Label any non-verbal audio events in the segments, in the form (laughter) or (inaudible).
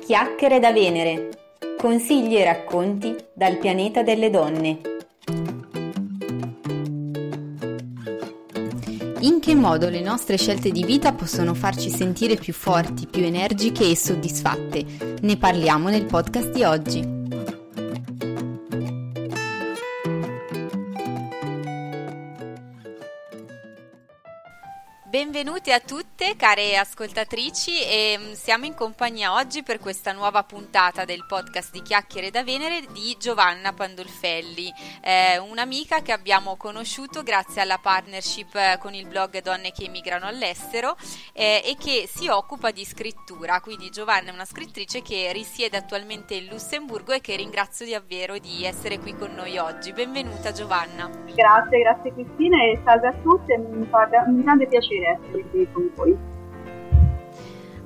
Chiacchiere da Venere. Consigli e racconti dal pianeta delle donne. In che modo le nostre scelte di vita possono farci sentire più forti, più energiche e soddisfatte? Ne parliamo nel podcast di oggi. Benvenuti a tutte care ascoltatrici e mm, siamo in compagnia oggi per questa nuova puntata del podcast di Chiacchiere da Venere di Giovanna Pandolfelli, eh, un'amica che abbiamo conosciuto grazie alla partnership eh, con il blog Donne che emigrano all'estero eh, e che si occupa di scrittura, quindi Giovanna è una scrittrice che risiede attualmente in Lussemburgo e che ringrazio davvero di essere qui con noi oggi. Benvenuta Giovanna. Grazie, grazie Cristina e salve a tutte, mi fa un grande piacere qui con voi.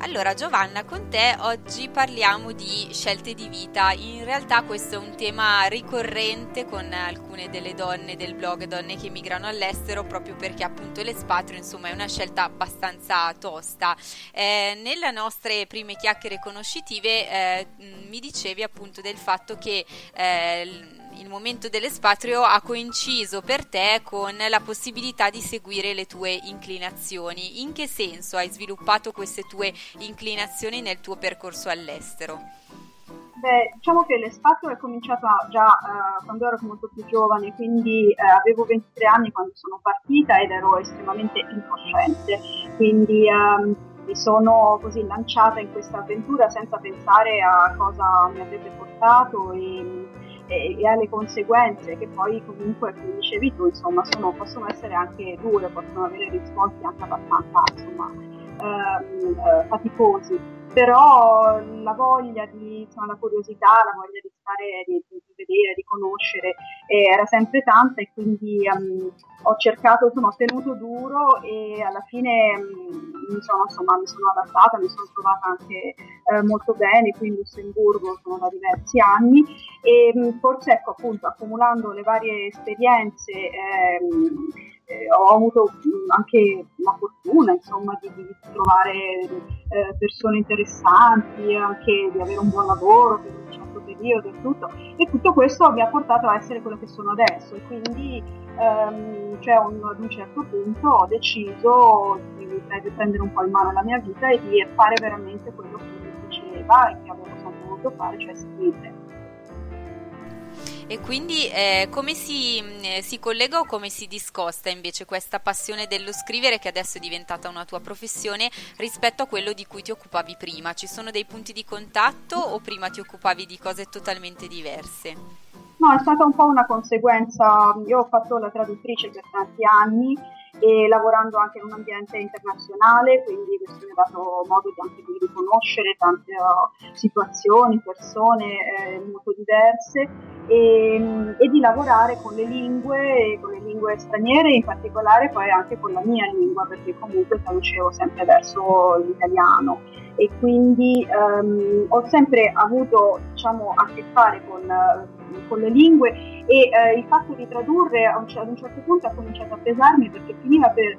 Allora Giovanna, con te oggi parliamo di scelte di vita. In realtà questo è un tema ricorrente con alcune delle donne del blog Donne che migrano all'estero, proprio perché appunto l'espatrio insomma è una scelta abbastanza tosta. Eh, nelle nostre prime chiacchiere conoscitive eh, mi dicevi appunto del fatto che eh, il momento dell'espatrio ha coinciso per te con la possibilità di seguire le tue inclinazioni. In che senso hai sviluppato queste tue inclinazioni nel tuo percorso all'estero? Beh, diciamo che l'espatrio è cominciato già uh, quando ero molto più giovane, quindi uh, avevo 23 anni quando sono partita ed ero estremamente incosciente, quindi um, mi sono così lanciata in questa avventura senza pensare a cosa mi avrebbe portato e e, e alle conseguenze che poi comunque, come dicevi tu, insomma, sono, possono essere anche dure, possono avere risvolti anche abbastanza insomma, ehm, eh, faticosi però la voglia di, insomma, la curiosità, la voglia di stare, di, di vedere, di conoscere eh, era sempre tanta e quindi um, ho cercato, insomma, ho tenuto duro e alla fine um, mi, sono, insomma, mi sono adattata, mi sono trovata anche eh, molto bene qui in Lussemburgo, sono da diversi anni e um, forse ecco appunto accumulando le varie esperienze ehm, eh, ho avuto anche la fortuna insomma di, di trovare eh, persone interessanti, anche di avere un buon lavoro per un certo periodo e tutto. E tutto questo mi ha portato a essere quello che sono adesso. E quindi ehm, cioè un, ad un certo punto ho deciso di, di prendere un po' in mano la mia vita e di fare veramente quello che mi piaceva e che avevo sempre voluto fare, cioè scrivere e quindi eh, come si, eh, si, collega o come si discosta invece questa passione dello scrivere che adesso è diventata una tua professione rispetto a quello di cui ti occupavi prima? Ci sono dei punti di contatto o prima ti occupavi di cose totalmente diverse? No, è stata un po' una conseguenza. Io ho fatto la traduttrice per tanti anni e lavorando anche in un ambiente internazionale, quindi questo mi ha dato modo di anche di riconoscere tante uh, situazioni, persone eh, molto diverse e, e, di lavorare con le lingue, con le lingue straniere, in particolare poi anche con la mia lingua, perché comunque traducevo sempre verso l'italiano. E quindi um, ho sempre avuto diciamo, a che fare con, con le lingue e uh, il fatto di tradurre ad un certo punto ha cominciato a pesarmi perché finiva per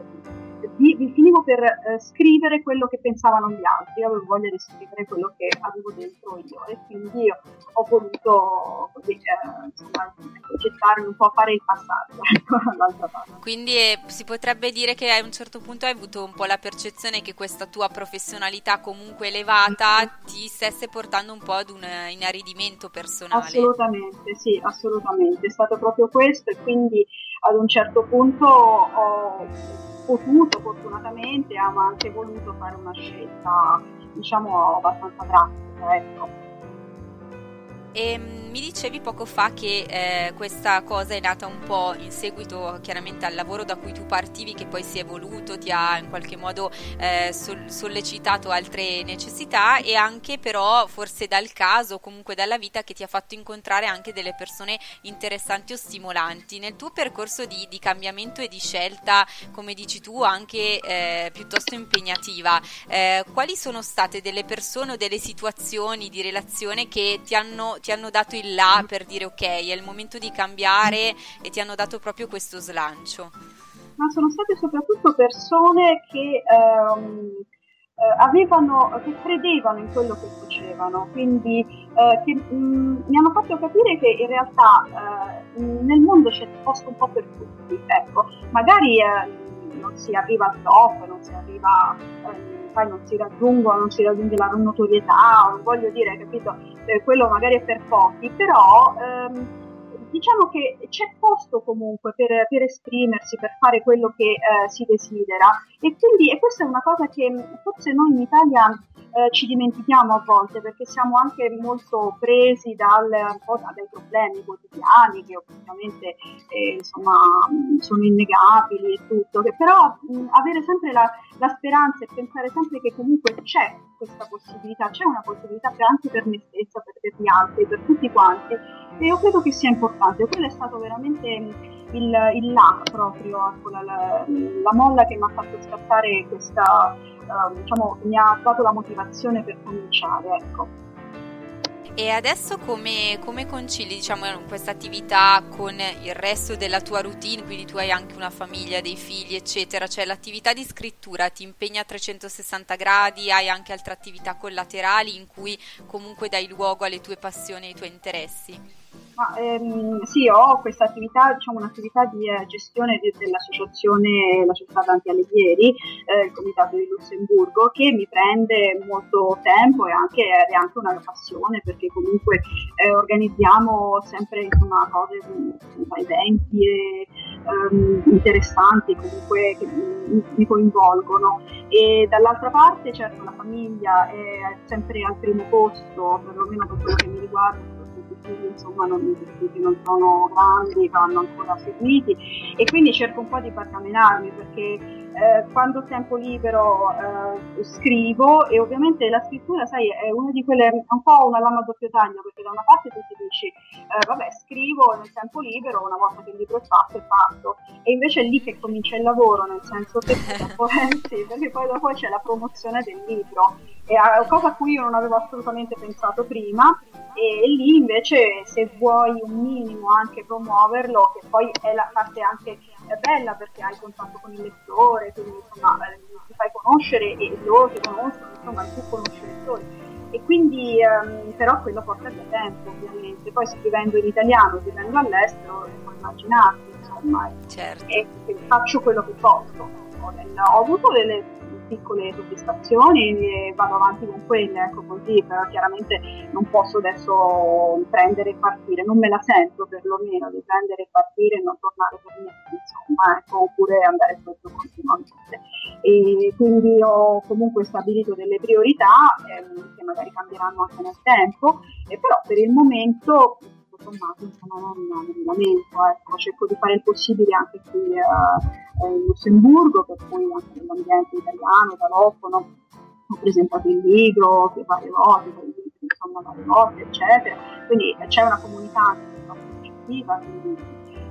vi, vi finivo per eh, scrivere quello che pensavano gli altri, avevo voglia di scrivere quello che avevo dentro io e quindi io ho voluto così, eh, insomma, gettarmi un po' a fare il passaggio (laughs) ecco, dall'altra parte. Quindi eh, si potrebbe dire che a un certo punto hai avuto un po' la percezione che questa tua professionalità comunque elevata mm-hmm. ti stesse portando un po' ad un inaridimento personale. Assolutamente, sì, assolutamente, è stato proprio questo e quindi ad un certo punto ho potuto fortunatamente, ma anche voluto fare una scelta diciamo abbastanza drastica. Ecco. E ehm, mi dicevi poco fa che eh, questa cosa è nata un po' in seguito chiaramente al lavoro da cui tu partivi, che poi si è evoluto, ti ha in qualche modo eh, sol- sollecitato altre necessità e anche però forse dal caso, comunque dalla vita che ti ha fatto incontrare anche delle persone interessanti o stimolanti. Nel tuo percorso di, di cambiamento e di scelta, come dici tu, anche eh, piuttosto impegnativa, eh, quali sono state delle persone o delle situazioni di relazione che ti hanno ti hanno dato il là per dire ok, è il momento di cambiare e ti hanno dato proprio questo slancio? Ma sono state soprattutto persone che ehm, avevano, che credevano in quello che facevano, quindi eh, che mh, mm, mi hanno fatto capire che in realtà eh, nel mondo c'è posto un po' per tutti, ecco, magari eh, non si arriva al top, non si arriva, poi non si raggiungono, non si raggiunge la notorietà, voglio dire, capito, quello magari è per pochi, però ehm, diciamo che c'è posto comunque per, per esprimersi, per fare quello che eh, si desidera. E quindi e questa è una cosa che forse noi in Italia eh, ci dimentichiamo a volte perché siamo anche molto presi dal, dai problemi quotidiani che ovviamente eh, insomma, sono innegabili e tutto, che però mh, avere sempre la, la, speranza e pensare sempre che comunque c'è questa possibilità, c'è una possibilità anche per me stessa, per, per gli altri, per tutti quanti. E io credo che sia importante, quello è stato veramente il, il là proprio, ecco, la, la, la molla che mi ha fatto scattare questa uh, diciamo, mi ha dato la motivazione per cominciare. Ecco. E adesso come, come concili diciamo, questa attività con il resto della tua routine? Quindi tu hai anche una famiglia, dei figli, eccetera. Cioè l'attività di scrittura ti impegna a 360 gradi, hai anche altre attività collaterali in cui comunque dai luogo alle tue passioni e ai tuoi interessi? Ma, ehm, sì, ho questa attività, diciamo un'attività di eh, gestione di, dell'associazione, la società Dante Alighieri, eh, il comitato di Lussemburgo, che mi prende molto tempo e anche, è anche una passione perché comunque eh, organizziamo sempre insomma, cose, insomma, eventi e, ehm, interessanti comunque che mi, mi coinvolgono. E dall'altra parte certo la famiglia è sempre al primo posto, perlomeno per quello che mi riguarda figli insomma non, non sono grandi, vanno ancora seguiti. E quindi cerco un po' di barcamenarmi perché eh, quando ho tempo libero eh, scrivo e ovviamente la scrittura sai è una di quelle un po' una lama a doppio taglio perché da una parte tu ti dici eh, vabbè scrivo nel tempo libero una volta che il libro è fatto è fatto. E invece è lì che comincia il lavoro nel senso che (laughs) sì, perché poi dopo c'è la promozione del libro. È cosa a cui io non avevo assolutamente pensato prima e lì invece se vuoi un minimo anche promuoverlo, che poi è la parte anche bella perché hai contatto con il lettore, quindi insomma eh, ti fai conoscere e loro ti conoscono, insomma tu conosci i lettori. E quindi um, però quello porta via tempo ovviamente, poi scrivendo in italiano, vivendo all'estero, puoi immaginarti, insomma, certo. e, e faccio quello che posso. Ho avuto delle piccole soddisfazioni e vado avanti con quelle, ecco così, però chiaramente non posso adesso prendere e partire, non me la sento perlomeno di prendere e partire e non tornare per niente, insomma, ecco, oppure andare sotto continuamente. E quindi ho comunque stabilito delle priorità ehm, che magari cambieranno anche nel tempo, e però per il momento sommato insomma, non, non lamento, ecco, cerco di fare il possibile anche qui uh, in Lussemburgo, per cui anche nell'ambiente italiano, italofono, ho presentato il libro varie volte, insomma varie volte, eccetera, quindi c'è una comunità anche attiva, quindi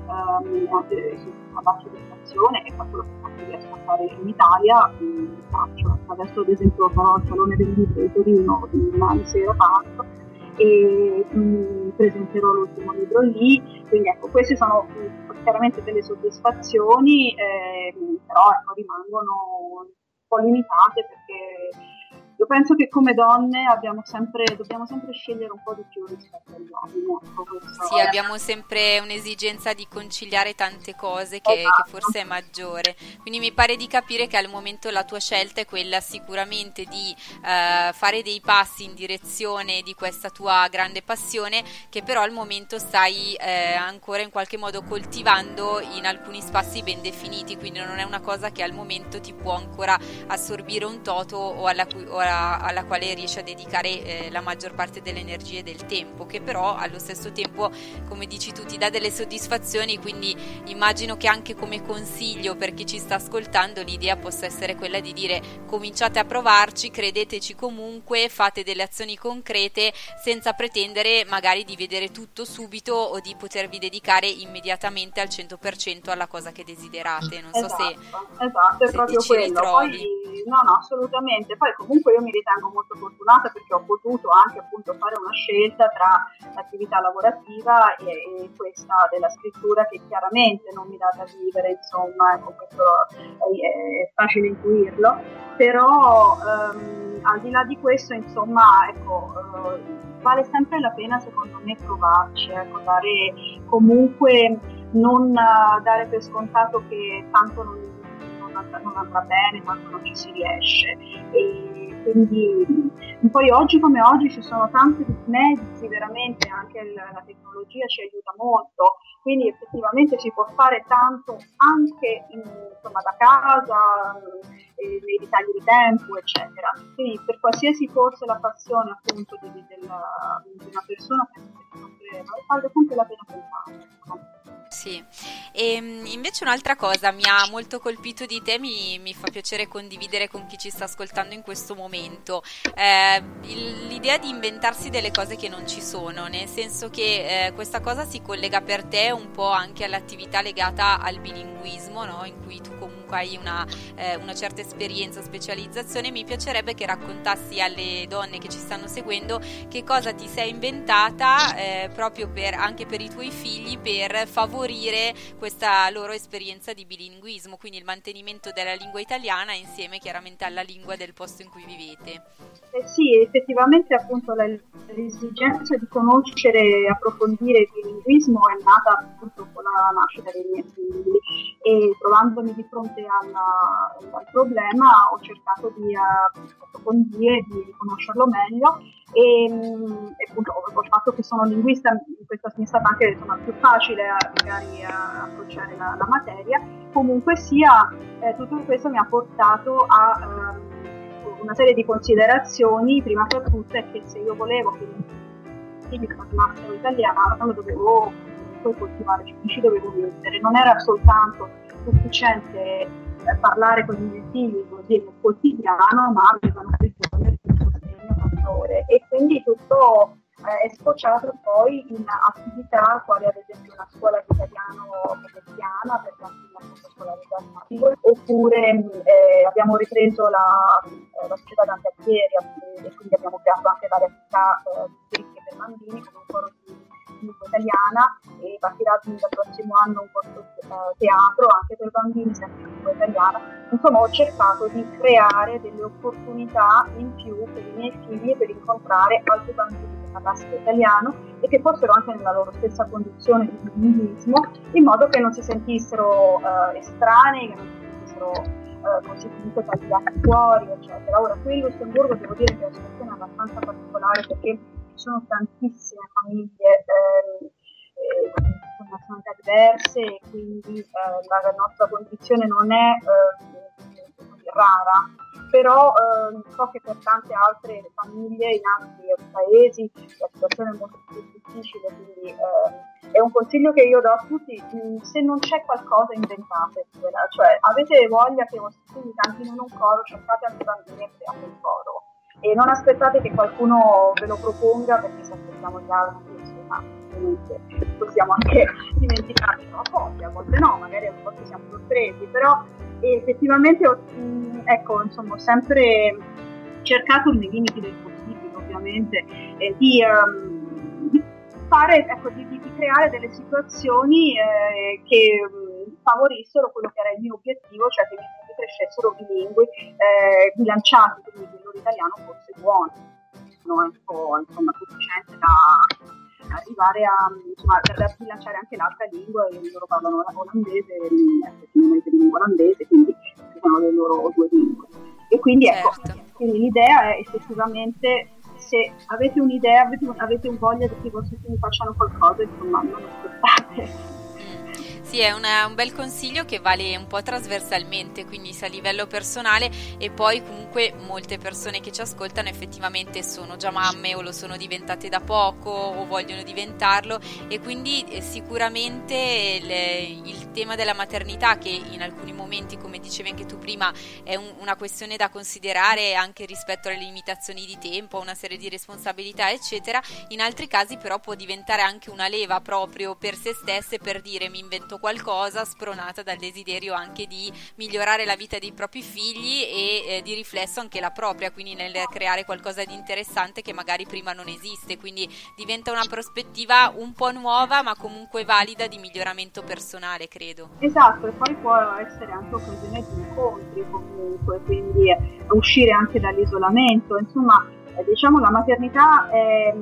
um, anche a bassa prestazione e quello che riesco a fare in Italia, faccio. Adesso ad esempio farò il Salone del Libro di Torino domani sera parto e mh, mm, presenterò l'ultimo libro lì, quindi ecco queste sono mh, mm, chiaramente delle soddisfazioni, eh, però ecco, rimangono un po' limitate perché io penso che come donne sempre, dobbiamo sempre scegliere un po' di più rispetto agli uomini. Sì, è... abbiamo sempre un'esigenza di conciliare tante cose che, esatto. che, forse è maggiore. Quindi mi pare di capire che al momento la tua scelta è quella sicuramente di uh, fare dei passi in direzione di questa tua grande passione che però al momento stai eh, ancora in qualche modo coltivando in alcuni spazi ben definiti, quindi non è una cosa che al momento ti può ancora assorbire un toto o alla, o alla, alla quale riesci a dedicare eh, la maggior parte delle energie e del tempo, che però allo stesso tempo, come dici tu, ti dà delle soddisfazioni, quindi immagino che anche come consiglio per chi ci sta ascoltando l'idea possa essere quella di dire cominciate a provarci, credeteci comunque, fate delle azioni concrete senza pretendere magari di vedere tutto subito o di potervi dedicare immediatamente al 100% alla cosa che desiderate. Non esatto, so se, esatto, è proprio quello. Poi, no, no, assolutamente. Poi comunque io mi ritengo molto fortunata perché ho potuto anche appunto fare una scelta tra l'attività lavorativa e, e questa della scrittura che chiaramente non mi dà da vivere, insomma, ecco, questo è, è facile intuirlo, però ehm, al di là di questo, insomma, ecco, eh, vale sempre la pena secondo me provarci, ecco, dare comunque non uh, dare per scontato che tanto non, non, andrà, non, andrà, bene, tanto non ci si riesce. E quindi poi oggi come oggi ci sono tanti mezzi, veramente anche la, tecnologia ci aiuta molto, quindi effettivamente si può fare tanto anche in, insomma, da casa, eh, nei ritagli di tempo, eccetera. Quindi per qualsiasi fosse la passione appunto di, di, della, di una persona, vale sempre la pena pensare. Sì, e ehm, invece un'altra cosa mi ha molto colpito di te, mi, mi fa piacere condividere con chi ci sta ascoltando in questo momento, eh, l'idea di inventarsi delle cose che non ci sono, nel senso che eh, questa cosa si collega per te un po' anche all'attività legata al bilinguismo, no? in cui tu comunque hai una, eh, una certa esperienza, specializzazione, mi piacerebbe che raccontassi alle donne che ci stanno seguendo che cosa ti sei inventata eh, proprio per, anche per i tuoi figli per favorire favorire questa loro esperienza di bilinguismo, quindi il mantenimento della lingua italiana insieme chiaramente alla lingua del posto in cui vivete. Eh sì, effettivamente appunto l'esigenza di conoscere e approfondire il bilinguismo è nata appunto con la nascita dei miei figli e trovandomi di fronte alla, al problema ho cercato di uh, approfondire, di conoscerlo meglio e, e appunto col fatto che sono linguista questo mi è stato anche insomma, più facile magari approcciare la, la, materia. Comunque sia eh, tutto questo mi ha portato a eh, una serie di considerazioni. Prima tra tutte è che se io volevo che i figli parlassero italiano dovevo poi coltivare, cioè ci dovevo mettere. Non era soltanto sufficiente eh, parlare con i miei figli così nel quotidiano ma avevano bisogno minore e quindi tutto eh, è sfociato poi in attività quali ad esempio una scuola di italiano veneziana per bambini appunto scolarizzato oppure eh, abbiamo ripreso la, eh, la società Dante Alighieri e quindi abbiamo creato anche varie attività eh, per bambini come un foro di lingua italiana e partirà dal prossimo anno un corso eh, teatro anche per bambini sempre in lingua italiana. Insomma ho cercato di creare delle opportunità in più per i miei figli per incontrare altri bambini parlassero italiano e che fossero anche nella loro stessa condizione di bilinguismo in modo che non si sentissero eh, estranei, che non si sentissero eh, comunque tagliati fuori, eccetera. Ora qui in Lussemburgo devo dire che è una situazione abbastanza particolare perché ci sono tantissime famiglie eh, eh, con nazionalità diverse e quindi eh, la nostra condizione non è eh, rara, però eh, so che per tante altre famiglie in altri paesi la situazione è molto più difficile, quindi eh, è un consiglio che io do a tutti, se non c'è qualcosa inventate, cioè avete voglia che i vostri figli cantino in un coro, cercate anche bambini e create il coro. E non aspettate che qualcuno ve lo proponga perché se aspettiamo gli altri insomma possiamo anche (laughs) dimenticarci a volte, a volte no, magari a volte siamo sorpresi, però effettivamente ecco, insomma, ho sempre cercato nei limiti del possibile ovviamente eh, di, um, di, fare, ecco, di, di, creare delle situazioni eh, che um, favorissero quello che era il mio obiettivo, cioè che mi crescessero bilingui, eh, bilanciati, quindi il loro italiano fosse buono, no? ecco, insomma, sufficiente da arrivare a, insomma, da bilanciare anche l'altra lingua, e loro parlano olandese, effettivamente lingua olandese, quindi sono le loro due lingue. E quindi ecco, certo. quindi l'idea è effettivamente se avete un'idea, avete, avete un voglia di che i vostri figli facciano qualcosa, insomma, non aspettate sì, è una, un bel consiglio che vale un po' trasversalmente, quindi sia a livello personale e poi comunque molte persone che ci ascoltano effettivamente sono già mamme o lo sono diventate da poco o vogliono diventarlo e quindi eh, sicuramente il, il, tema della maternità che in alcuni momenti, come dicevi anche tu prima, è un, una questione da considerare anche rispetto alle limitazioni di tempo, una serie di responsabilità, eccetera, in altri casi però può diventare anche una leva proprio per se stesse per dire mi invento qualcosa spronata dal desiderio anche di migliorare la vita dei propri figli e eh, di riflesso anche la propria, quindi nel creare qualcosa di interessante che magari prima non esiste, quindi diventa una prospettiva un po' nuova ma comunque valida di miglioramento personale, credo. Esatto, e poi può essere anche occasione di incontri comunque, quindi uscire anche dall'isolamento, insomma diciamo la maternità è,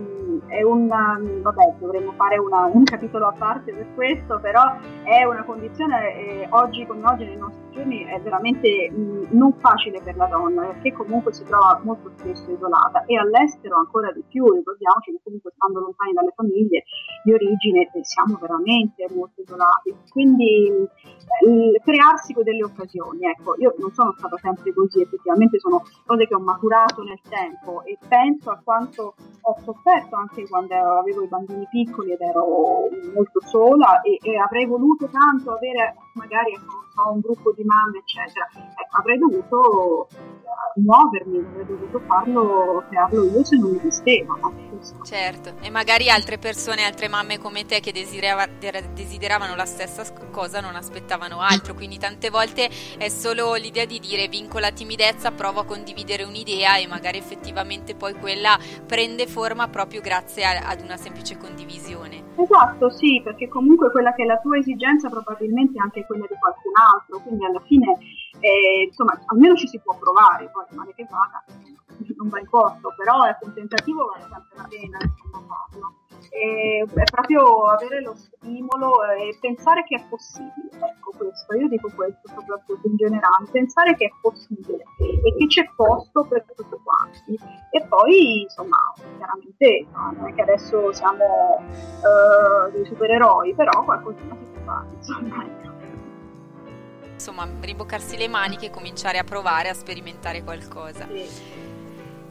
è un, vabbè dovremmo fare una, un capitolo a parte per questo, però è una condizione eh, oggi come oggi nei nostri giorni è veramente mh, non facile per la donna perché comunque si trova molto spesso isolata e all'estero ancora di più, ricordiamoci che comunque stando lontani dalle famiglie di origine eh, siamo veramente molto isolati, quindi eh, crearsi delle occasioni, ecco io non sono stata sempre così, effettivamente sono cose che ho maturato nel tempo e penso a quanto ho sofferto anche quando avevo i bambini piccoli ed ero molto sola e, e avrei voluto tanto avere magari ecco, un gruppo di mamme eccetera. Ecco, avrei dovuto eh, muovermi avrei dovuto farlo crearlo io se non esisteva certo. E magari altre persone altre mamme come te che desiderava, desideravano la stessa cosa non aspettavano altro. Quindi tante volte è solo l'idea di dire vinco la timidezza provo a condividere un'idea e magari effettivamente poi quella prende forma proprio grazie a, ad una semplice condivisione. Esatto, sì, perché comunque quella che è la tua esigenza probabilmente è anche quella di qualcun altro, quindi alla fine, eh, insomma, almeno ci si può provare, poi male che vada, non va in corso, però ecco, un tentativo vale sempre la pena, insomma, farlo è, è proprio avere lo stimolo e pensare che è possibile. Ecco questo, io dico questo soprattutto in generale, pensare che è possibile e che c'è posto per tutti quanti. E poi, insomma, chiaramente non è che adesso siamo uh, dei supereroi, però qualcosina si può fare, insomma. Insomma, riboccarsi le maniche e cominciare a provare a sperimentare qualcosa. Sì.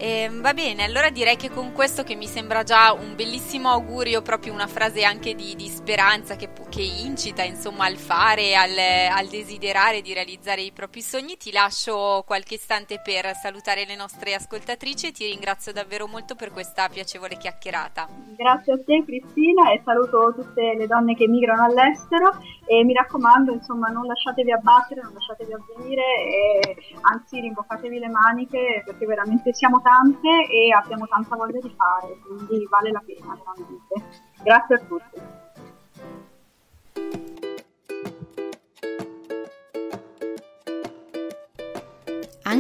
Eh, va bene, allora direi che con questo che mi sembra già un bellissimo augurio, proprio una frase anche di, di speranza che, che, incita insomma al fare, al, al, desiderare di realizzare i propri sogni, ti lascio qualche istante per salutare le nostre ascoltatrici e ti ringrazio davvero molto per questa piacevole chiacchierata. Grazie a te Cristina e saluto tutte le donne che migrano all'estero e mi raccomando insomma non lasciatevi abbattere, non lasciatevi avvenire e anzi rimboccatevi le maniche perché veramente siamo tanti tante e abbiamo tanta voglia di fare, quindi vale la pena veramente. Grazie a tutti.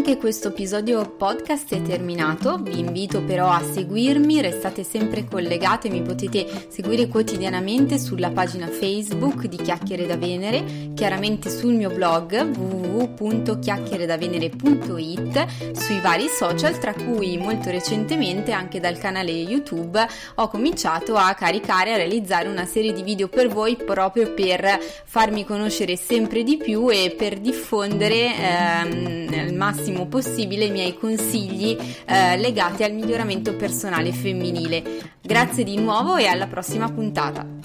Anche questo episodio podcast è terminato, vi invito però a seguirmi, restate sempre collegate, mi potete seguire quotidianamente sulla pagina Facebook di Chiacchiere da Venere, chiaramente sul mio blog www.chiacchieredavenere.it, sui vari social, tra cui molto recentemente anche dal canale YouTube ho cominciato a caricare, a realizzare una serie di video per voi proprio per farmi conoscere sempre di più e per diffondere ehm, al massimo massimo possibile i miei consigli eh, legati al miglioramento personale femminile. Grazie di nuovo e alla prossima puntata.